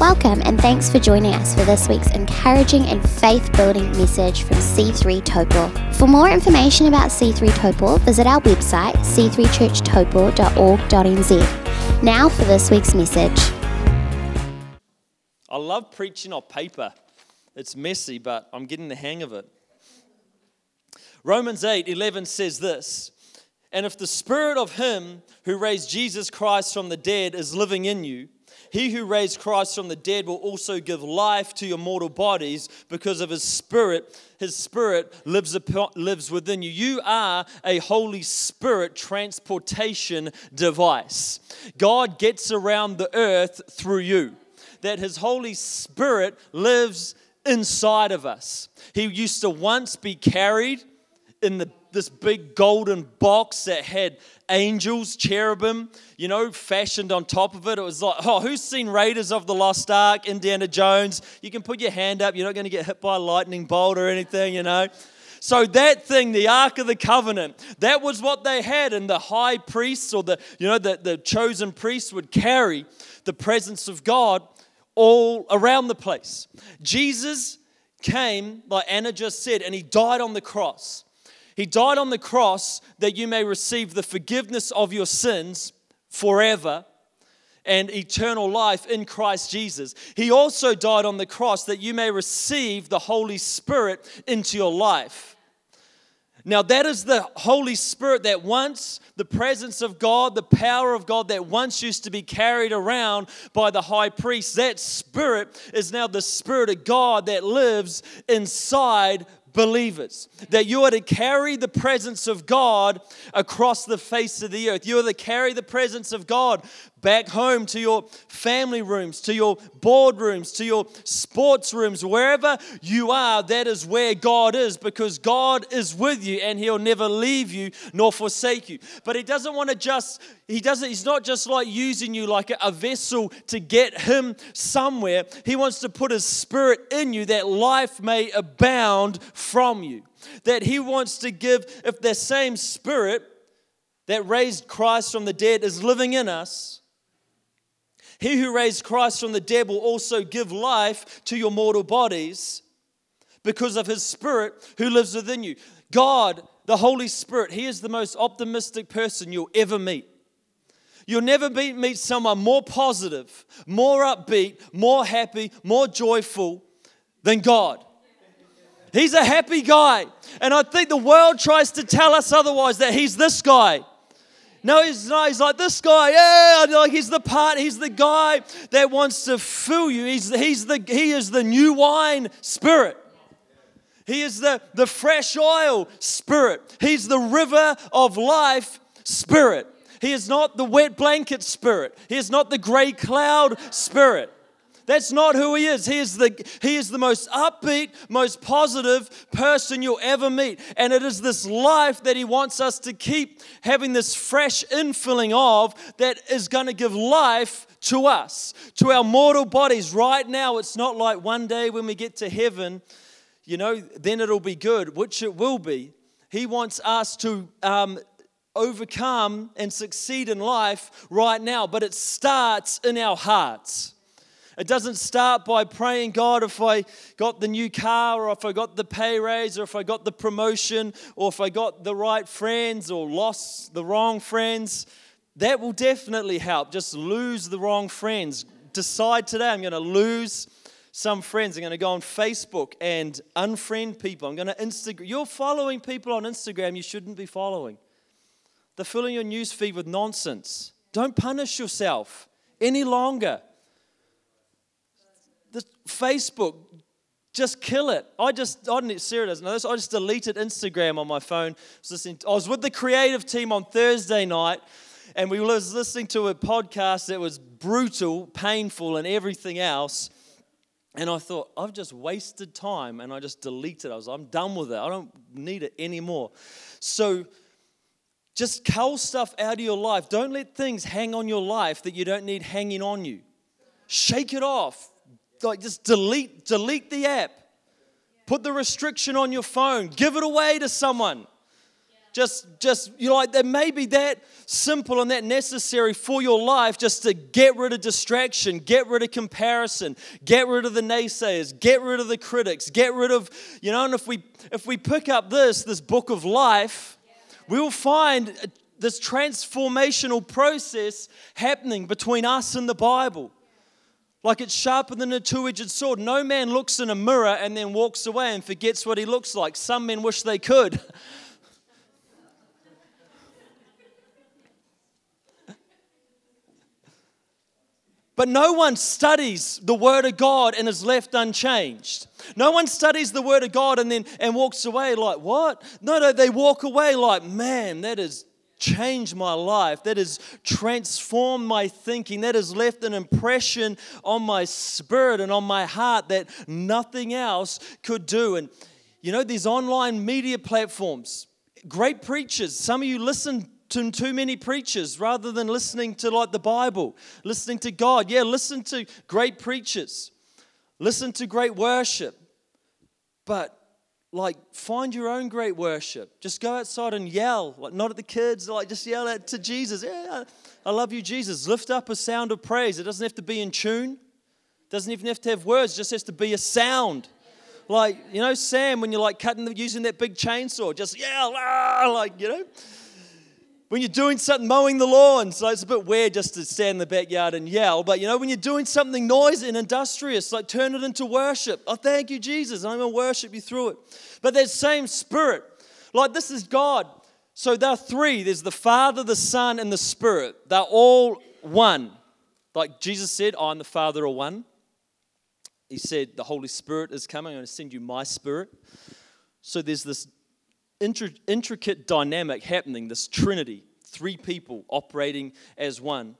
Welcome and thanks for joining us for this week's encouraging and faith building message from C3 Taupo. For more information about C3 Taupo, visit our website c3churchtaupo.org.nz. Now for this week's message. I love preaching on paper. It's messy, but I'm getting the hang of it. Romans 8 11 says this And if the spirit of him who raised Jesus Christ from the dead is living in you, he who raised Christ from the dead will also give life to your mortal bodies because of his spirit. His spirit lives, upon, lives within you. You are a Holy Spirit transportation device. God gets around the earth through you, that his Holy Spirit lives inside of us. He used to once be carried in the, this big golden box that had angels, cherubim, you know, fashioned on top of it. It was like, oh, who's seen Raiders of the Lost Ark, Indiana Jones? You can put your hand up, you're not going to get hit by a lightning bolt or anything, you know. So that thing, the Ark of the Covenant, that was what they had, and the high priests or the, you know, the, the chosen priests would carry the presence of God all around the place. Jesus came, like Anna just said, and he died on the cross. He died on the cross that you may receive the forgiveness of your sins forever and eternal life in Christ Jesus. He also died on the cross that you may receive the Holy Spirit into your life. Now, that is the Holy Spirit that once the presence of God, the power of God that once used to be carried around by the high priest, that Spirit is now the Spirit of God that lives inside believers. That you are to carry the presence of God across the face of the earth. You are to carry the presence of God back home to your family rooms, to your boardrooms, to your sports rooms, wherever you are, that is where God is because God is with you and He'll never leave you nor forsake you. But He doesn't want to just, He doesn't, He's not just like using you like a vessel to get Him somewhere. He wants to put His Spirit in you that life may abound from you. That He wants to give, if the same Spirit that raised Christ from the dead is living in us, he who raised Christ from the dead will also give life to your mortal bodies because of his spirit who lives within you. God, the Holy Spirit, he is the most optimistic person you'll ever meet. You'll never meet, meet someone more positive, more upbeat, more happy, more joyful than God. He's a happy guy. And I think the world tries to tell us otherwise that he's this guy. No, he's not. He's like this guy. Yeah, like he's the part. He's the guy that wants to fill you. He's, he's the he is the new wine spirit. He is the, the fresh oil spirit. He's the river of life spirit. He is not the wet blanket spirit. He is not the gray cloud spirit. That's not who he is. He is the he is the most upbeat, most positive person you'll ever meet. And it is this life that he wants us to keep having this fresh infilling of that is going to give life to us, to our mortal bodies. Right now, it's not like one day when we get to heaven, you know, then it'll be good, which it will be. He wants us to um, overcome and succeed in life right now, but it starts in our hearts. It doesn't start by praying, God, if I got the new car, or if I got the pay raise, or if I got the promotion, or if I got the right friends, or lost the wrong friends. That will definitely help. Just lose the wrong friends. Decide today, I'm going to lose some friends. I'm going to go on Facebook and unfriend people. I'm going to Instagram. You're following people on Instagram you shouldn't be following. They're filling your news feed with nonsense. Don't punish yourself any longer the Facebook, just kill it. I just, I didn't, Sarah doesn't know this, I just deleted Instagram on my phone. I was with the creative team on Thursday night, and we was listening to a podcast that was brutal, painful, and everything else. And I thought, I've just wasted time, and I just deleted it. I was, I'm done with it. I don't need it anymore. So just cull stuff out of your life. Don't let things hang on your life that you don't need hanging on you. Shake it off like just delete delete the app. Put the restriction on your phone. Give it away to someone. Just, just, you know, like that may be that simple and that necessary for your life just to get rid of distraction, get rid of comparison, get rid of the naysayers, get rid of the critics, get rid of, you know, and if we if we pick up this, this book of life, we will find uh, this transformational process happening between us and the Bible. Like it's sharper than a two edged sword. No man looks in a mirror and then walks away and forgets what he looks like. Some men wish they could. But no one studies the Word of God and is left unchanged. No one studies the Word of God and then and walks away like, what? No, no, they walk away like, man, that has changed my life. That has transformed my thinking. That has left an impression on my spirit and on my heart that nothing else could do. And you know, these online media platforms, great preachers, some of you listen to too many preachers rather than listening to like the Bible, listening to God. Yeah, listen to great preachers, listen to great worship, but like find your own great worship. Just go outside and yell, like not at the kids, like just yell at to Jesus. Yeah, I love you, Jesus. Lift up a sound of praise. It doesn't have to be in tune. It doesn't even have to have words. It just has to be a sound. Like you know, Sam, when you're like cutting, using that big chainsaw, just yell, ah, like you know when you're doing something, mowing the lawn. So it's a bit weird just to stand in the backyard and yell. But you know, when you're doing something noisy and industrious, like turn it into worship. Oh, thank you, Jesus. I'm going to worship you through it. But that same spirit, like this is God. So there are three there's the Father, the Son, and the Spirit. They're all one. Like Jesus said, I'm the Father are one. He said, The Holy Spirit is coming. I'm going to send you my spirit. So there's this intricate dynamic happening, this trinity, three people operating as one.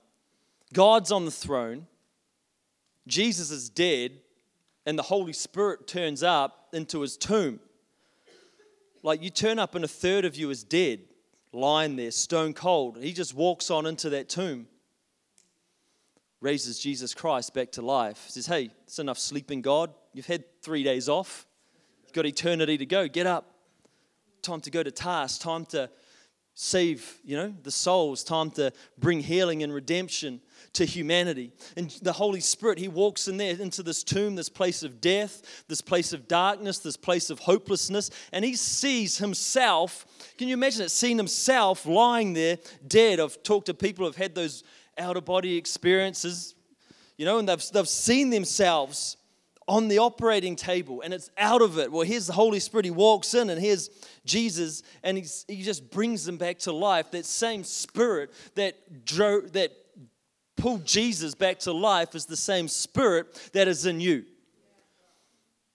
God's on the throne, Jesus is dead, and the Holy Spirit turns up into his tomb. Like you turn up and a third of you is dead, lying there, stone cold. He just walks on into that tomb, raises Jesus Christ back to life, says, Hey, it's enough sleeping, God. You've had three days off, you've got eternity to go. Get up time to go to task, time to save, you know, the souls, time to bring healing and redemption to humanity. And the Holy Spirit, He walks in there into this tomb, this place of death, this place of darkness, this place of hopelessness, and He sees Himself. Can you imagine it? Seeing Himself lying there dead. I've talked to people who've had those out of body experiences, you know, and they've, they've seen themselves on the operating table and it's out of it. Well, here's the Holy Spirit. He walks in and here's Jesus and he's, he just brings them back to life. That same spirit that drove, that pulled Jesus back to life is the same spirit that is in you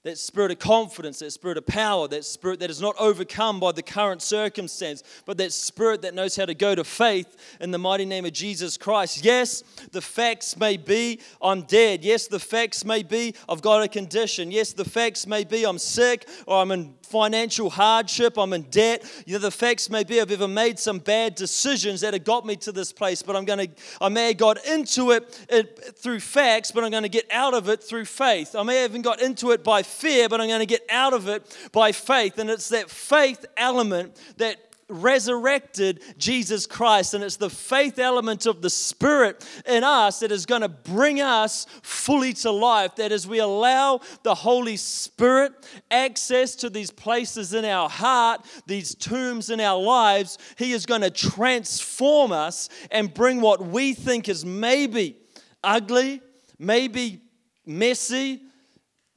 that spirit of confidence, that spirit of power, that spirit that is not overcome by the current circumstance, but that spirit that knows how to go to faith in the mighty name of Jesus Christ. Yes, the facts may be I'm dead. Yes, the facts may be I've got a condition. Yes, the facts may be I'm sick or I'm in financial hardship, I'm in debt. You know, the facts may be I've ever made some bad decisions that have got me to this place, but I'm going to, I may have got into it, it through facts, but I'm going to get out of it through faith. I may have even got into it by fear, but I'm going to get out of it by faith. And it's that faith element that resurrected Jesus Christ. And it's the faith element of the Spirit in us that is going to bring us fully to life. That as we allow the Holy Spirit access to these places in our heart, these tombs in our lives, He is going to transform us and bring what we think is maybe ugly, maybe messy,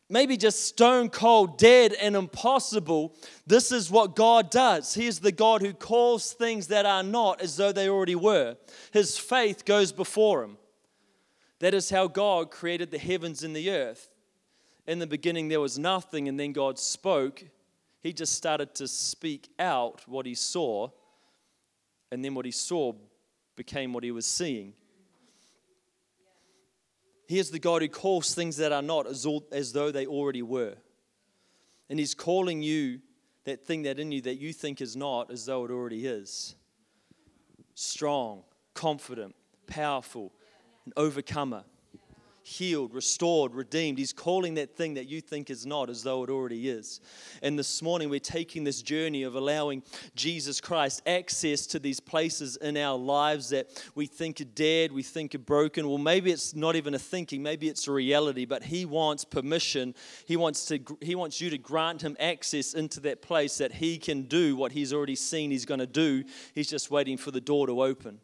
maybe just stone cold, dead, and impossible, this is what God does. He is the God who calls things that are not as though they already were. His faith goes before him. That is how God created the heavens and the earth. In the beginning, there was nothing, and then God spoke. He just started to speak out what he saw, and then what he saw became what he was seeing. He is the God who calls things that are not as, all, as though they already were. And He's calling you that thing that in you that you think is not as though it already is. Strong, confident, powerful, an overcomer. Healed, restored, redeemed. He's calling that thing that you think is not as though it already is. And this morning, we're taking this journey of allowing Jesus Christ access to these places in our lives that we think are dead, we think are broken. Well, maybe it's not even a thinking, maybe it's a reality, but He wants permission. He wants, to, he wants you to grant Him access into that place that He can do what He's already seen He's going to do. He's just waiting for the door to open.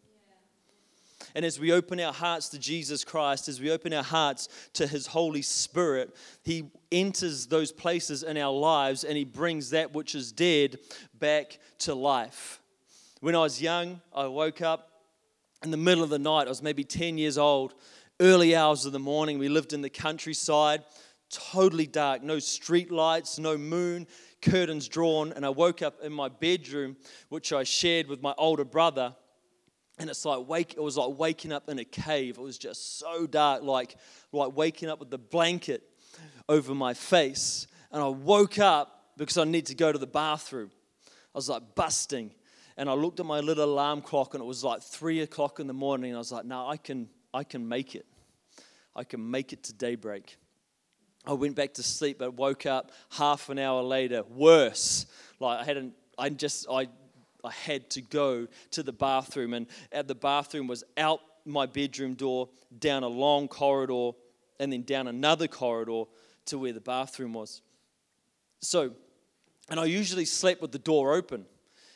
And as we open our hearts to Jesus Christ, as we open our hearts to His Holy Spirit, He enters those places in our lives and He brings that which is dead back to life. When I was young, I woke up in the middle of the night. I was maybe 10 years old, early hours of the morning. We lived in the countryside, totally dark, no street lights, no moon, curtains drawn. And I woke up in my bedroom, which I shared with my older brother and it's like wake it was like waking up in a cave. It was just so dark like like waking up with the blanket over my face. And i woke up because i need to go to the bathroom. I was like busting. And i looked at my little alarm clock and it was like three o'clock in the morning. And i was like no i can i can make it. I can make it to daybreak. I went back to sleep but woke up half an hour later worse. Like i hadn't i just i I had to go to the bathroom, and at the bathroom was out my bedroom door, down a long corridor, and then down another corridor to where the bathroom was. So, and I usually slept with the door open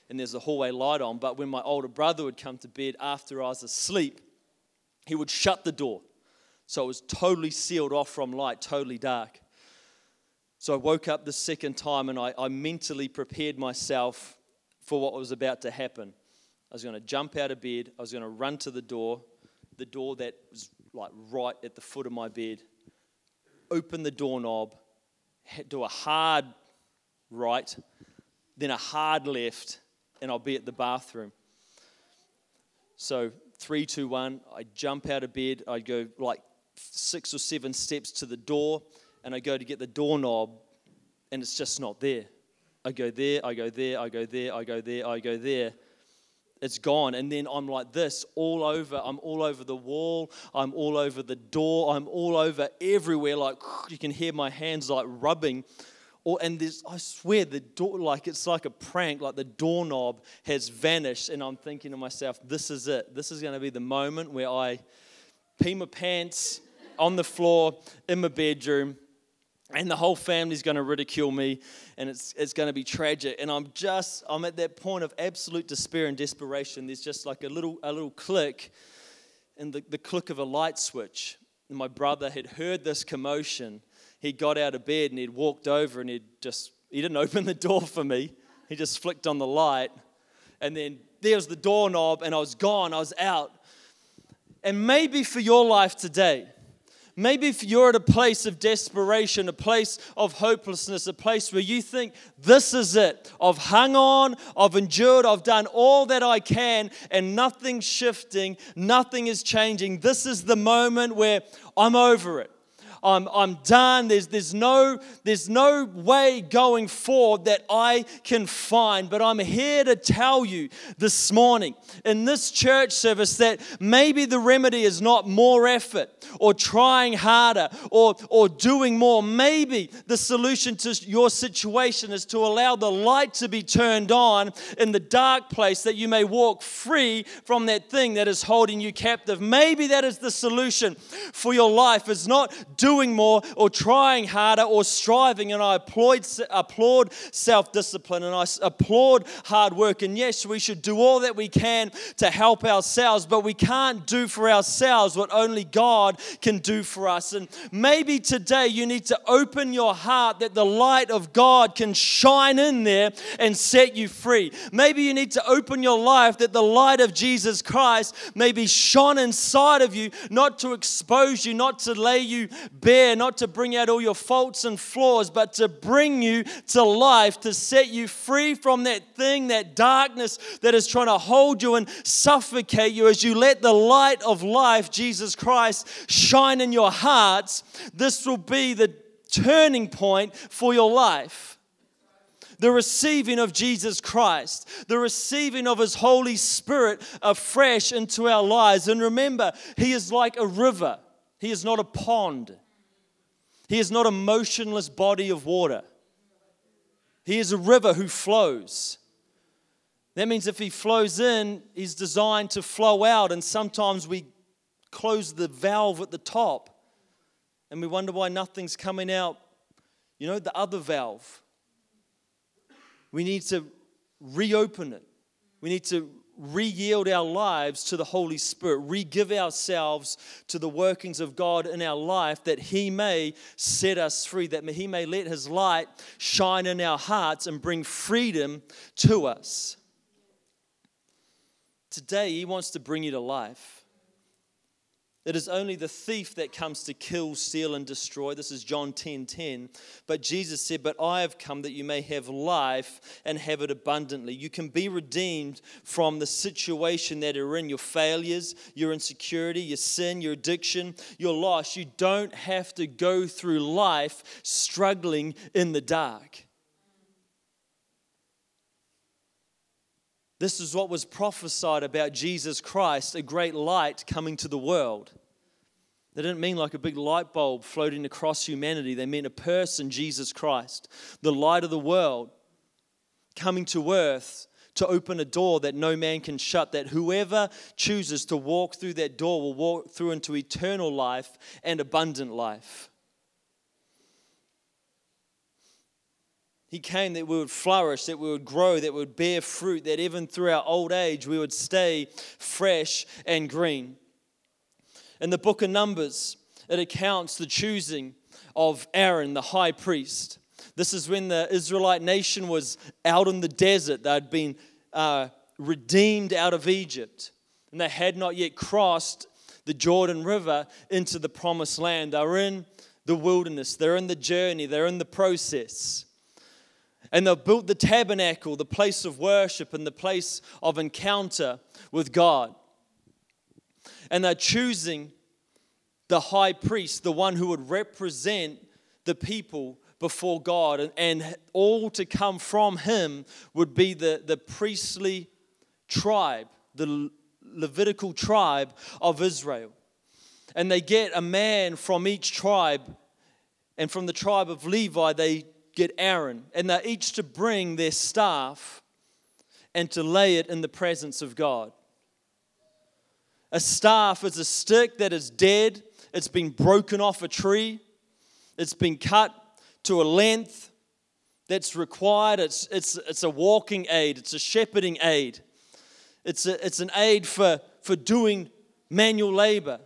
and there's a hallway light on, but when my older brother would come to bed after I was asleep, he would shut the door. So it was totally sealed off from light, totally dark. So I woke up the second time and I, I mentally prepared myself for what was about to happen. I was going to jump out of bed, I was going to run to the door, the door that was like right at the foot of my bed, open the doorknob, do a hard right, then a hard left, and I'll be at the bathroom. So, three, two, one, I jump out of bed, I go like six or seven steps to the door, and I go to get the doorknob, and it's just not there. I go there, I go there, I go there, I go there, I go there. It's gone. And then I'm like this all over. I'm all over the wall. I'm all over the door. I'm all over everywhere. Like you can hear my hands like rubbing. Or, and there's, I swear, the door, like it's like a prank, like the doorknob has vanished. And I'm thinking to myself, this is it. This is going to be the moment where I pee my pants on the floor in my bedroom and the whole family's going to ridicule me and it's, it's going to be tragic. And i'm just i'm at that point of absolute despair and desperation. There's just like a little a little click and the, the click of a light switch. And my brother had heard this commotion. He got out of bed and he'd walked over and he'd just he didn't open the door for me. He just flicked on the light. And then there was the doorknob and i was gone. I was out. And maybe for your life today Maybe if you're at a place of desperation, a place of hopelessness, a place where you think, this is it. I've hung on, I've endured, I've done all that I can, and nothing's shifting, nothing is changing. This is the moment where I'm over it. I'm, I'm done. There's, there's, no, there's no way going forward that I can find. But I'm here to tell you this morning in this church service that maybe the remedy is not more effort or trying harder or, or doing more. Maybe the solution to your situation is to allow the light to be turned on in the dark place that you may walk free from that thing that is holding you captive. Maybe that is the solution for your life, is not doing doing more or trying harder or striving. And I applaud, applaud self discipline and I applaud hard work. And yes, we should do all that we can to help ourselves, but we can't do for ourselves what only God can do for us. And maybe today you need to open your heart that the light of God can shine in there and set you free. Maybe you need to open your life that the light of Jesus Christ may be shone inside of you, not to expose you, not to lay you bare, not to bring out all your faults and flaws, but to bring you to life, to set you free from that thing, that darkness that is trying to hold you and suffocate you as you let the light of life, Jesus Christ, shine in your hearts. This will be the turning point for your life the receiving of Jesus Christ, the receiving of His Holy Spirit afresh into our lives. And remember, He is like a river He is not a pond. He is not a motionless body of water. He is a river who flows. That means if he flows in, he's designed to flow out, and sometimes we close the valve at the top and we wonder why nothing's coming out, you know, the other valve. We need to reopen it. We need to re yield our lives to the Holy Spirit, re give ourselves to the workings of God in our life that He may set us free, that He may let His light shine in our hearts and bring freedom to us. Today, He wants to bring you to life. It is only the thief that comes to kill, steal, and destroy. This is John 10 10. But Jesus said, But I have come that you may have life and have it abundantly. You can be redeemed from the situation that you're in your failures, your insecurity, your sin, your addiction, your loss. You don't have to go through life struggling in the dark. This is what was prophesied about Jesus Christ, a great light coming to the world. They didn't mean like a big light bulb floating across humanity. They meant a person, Jesus Christ, the light of the world, coming to earth to open a door that no man can shut, that whoever chooses to walk through that door will walk through into eternal life and abundant life. He came that we would flourish, that we would grow, that we would bear fruit, that even through our old age we would stay fresh and green. In the book of Numbers, it accounts the choosing of Aaron, the high priest. This is when the Israelite nation was out in the desert. They'd been uh, redeemed out of Egypt, and they had not yet crossed the Jordan River into the promised land. They're in the wilderness, they're in the journey, they're in the process. And they've built the tabernacle, the place of worship and the place of encounter with God. And they're choosing the high priest, the one who would represent the people before God. And, and all to come from him would be the, the priestly tribe, the Levitical tribe of Israel. And they get a man from each tribe, and from the tribe of Levi, they get Aaron, and they're each to bring their staff and to lay it in the presence of God. A staff is a stick that is dead, it's been broken off a tree, it's been cut to a length that's required. It's, it's, it's a walking aid, it's a shepherding aid, it's, a, it's an aid for, for doing manual labor.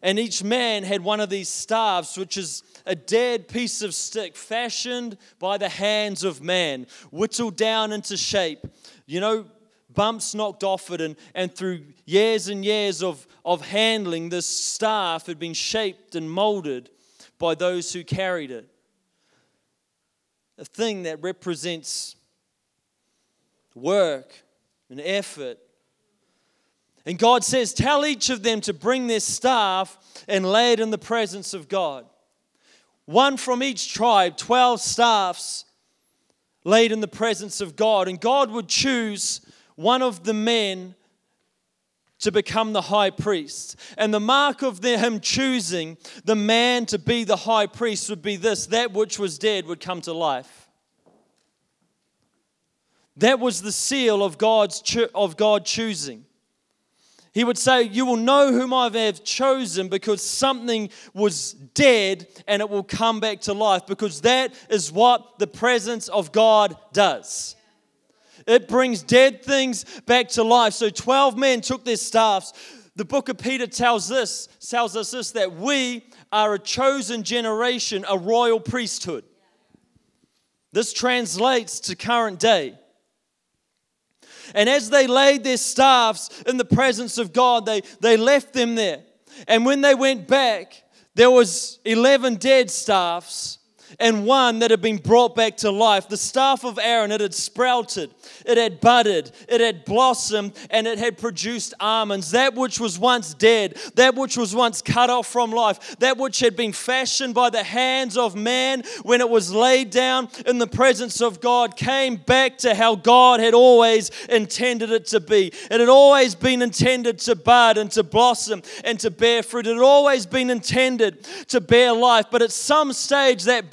And each man had one of these staffs, which is a dead piece of stick fashioned by the hands of man, whittled down into shape. You know, bumps knocked off it, and, and through years and years of, of handling, this staff had been shaped and molded by those who carried it. A thing that represents work and effort and God says, Tell each of them to bring their staff and lay it in the presence of God. One from each tribe, 12 staffs laid in the presence of God. And God would choose one of the men to become the high priest. And the mark of him choosing the man to be the high priest would be this that which was dead would come to life. That was the seal of God's of God choosing. He would say, You will know whom I have chosen because something was dead and it will come back to life because that is what the presence of God does. It brings dead things back to life. So 12 men took their staffs. The book of Peter tells this, tells us this that we are a chosen generation, a royal priesthood. This translates to current day. And as they laid their staffs in the presence of God, they, they left them there. And when they went back, there was 11 dead staffs and one that had been brought back to life. The staff of Aaron, it had sprouted, it had budded, it had blossomed, and it had produced almonds. That which was once dead, that which was once cut off from life, that which had been fashioned by the hands of man when it was laid down in the presence of God, came back to how God had always intended it to be. It had always been intended to bud and to blossom and to bear fruit. It had always been intended to bear life, but at some stage, that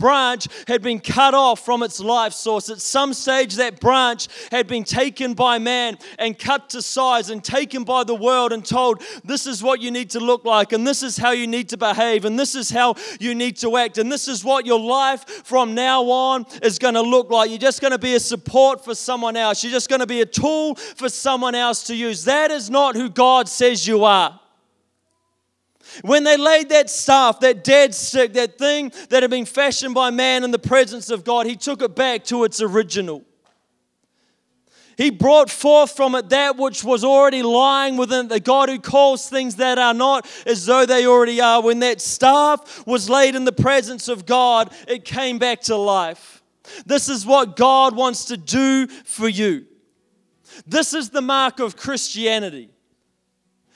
had been cut off from its life source. At some stage, that branch had been taken by man and cut to size and taken by the world and told, This is what you need to look like, and this is how you need to behave, and this is how you need to act, and this is what your life from now on is going to look like. You're just going to be a support for someone else, you're just going to be a tool for someone else to use. That is not who God says you are. When they laid that staff, that dead stick, that thing that had been fashioned by man in the presence of God, he took it back to its original. He brought forth from it that which was already lying within the God who calls things that are not as though they already are. When that staff was laid in the presence of God, it came back to life. This is what God wants to do for you. This is the mark of Christianity.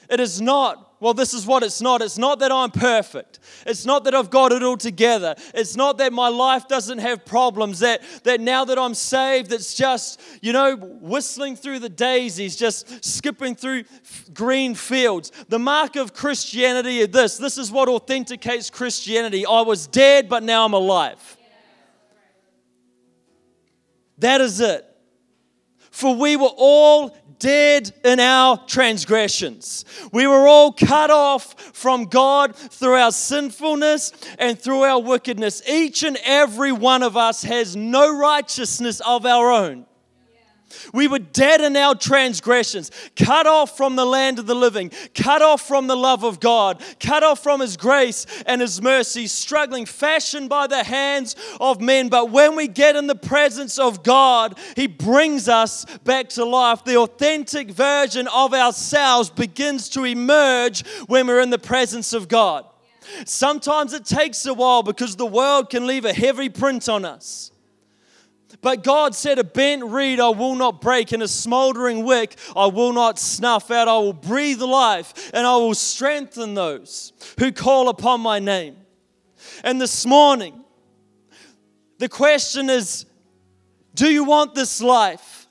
It is not well, this is what it's not. It's not that I'm perfect. It's not that I've got it all together. It's not that my life doesn't have problems. That, that now that I'm saved, it's just, you know, whistling through the daisies, just skipping through green fields. The mark of Christianity is this this is what authenticates Christianity. I was dead, but now I'm alive. That is it. For we were all dead in our transgressions. We were all cut off from God through our sinfulness and through our wickedness. Each and every one of us has no righteousness of our own. We were dead in our transgressions, cut off from the land of the living, cut off from the love of God, cut off from His grace and His mercy, struggling, fashioned by the hands of men. But when we get in the presence of God, He brings us back to life. The authentic version of ourselves begins to emerge when we're in the presence of God. Sometimes it takes a while because the world can leave a heavy print on us. But God said, A bent reed I will not break, and a smoldering wick I will not snuff out. I will breathe life, and I will strengthen those who call upon my name. And this morning, the question is Do you want this life?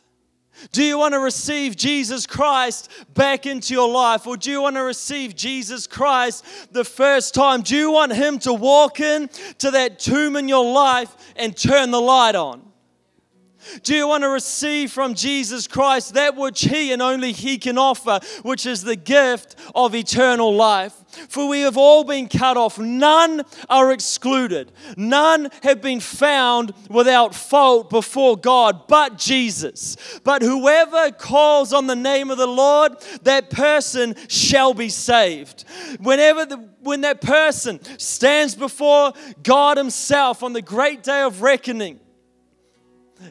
Do you want to receive Jesus Christ back into your life? Or do you want to receive Jesus Christ the first time? Do you want Him to walk in to that tomb in your life and turn the light on? Do you want to receive from Jesus Christ that which He and only He can offer, which is the gift of eternal life? For we have all been cut off. None are excluded. None have been found without fault before God but Jesus. But whoever calls on the name of the Lord, that person shall be saved. Whenever the, when that person stands before God Himself on the great day of reckoning,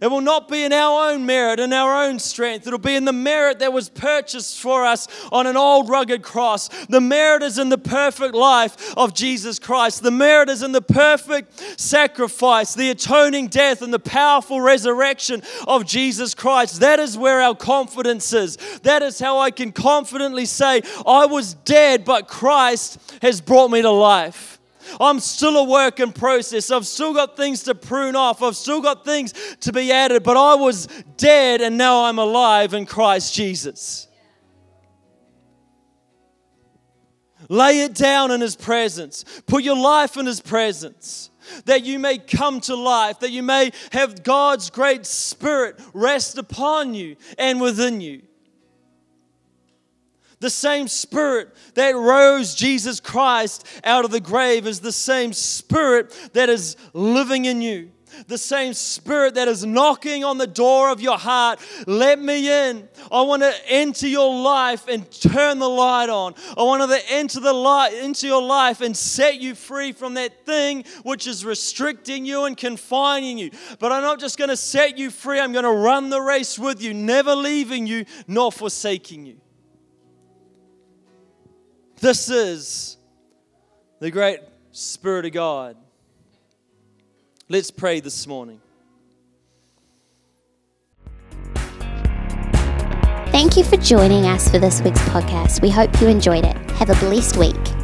it will not be in our own merit and our own strength. It'll be in the merit that was purchased for us on an old rugged cross. The merit is in the perfect life of Jesus Christ. The merit is in the perfect sacrifice, the atoning death, and the powerful resurrection of Jesus Christ. That is where our confidence is. That is how I can confidently say, I was dead, but Christ has brought me to life. I'm still a work in process. I've still got things to prune off. I've still got things to be added, but I was dead and now I'm alive in Christ Jesus. Lay it down in His presence. Put your life in His presence that you may come to life, that you may have God's great Spirit rest upon you and within you. The same spirit that rose Jesus Christ out of the grave is the same spirit that is living in you. The same spirit that is knocking on the door of your heart. Let me in. I want to enter your life and turn the light on. I want to enter the light into your life and set you free from that thing which is restricting you and confining you. But I'm not just going to set you free, I'm going to run the race with you, never leaving you nor forsaking you. This is the great Spirit of God. Let's pray this morning. Thank you for joining us for this week's podcast. We hope you enjoyed it. Have a blessed week.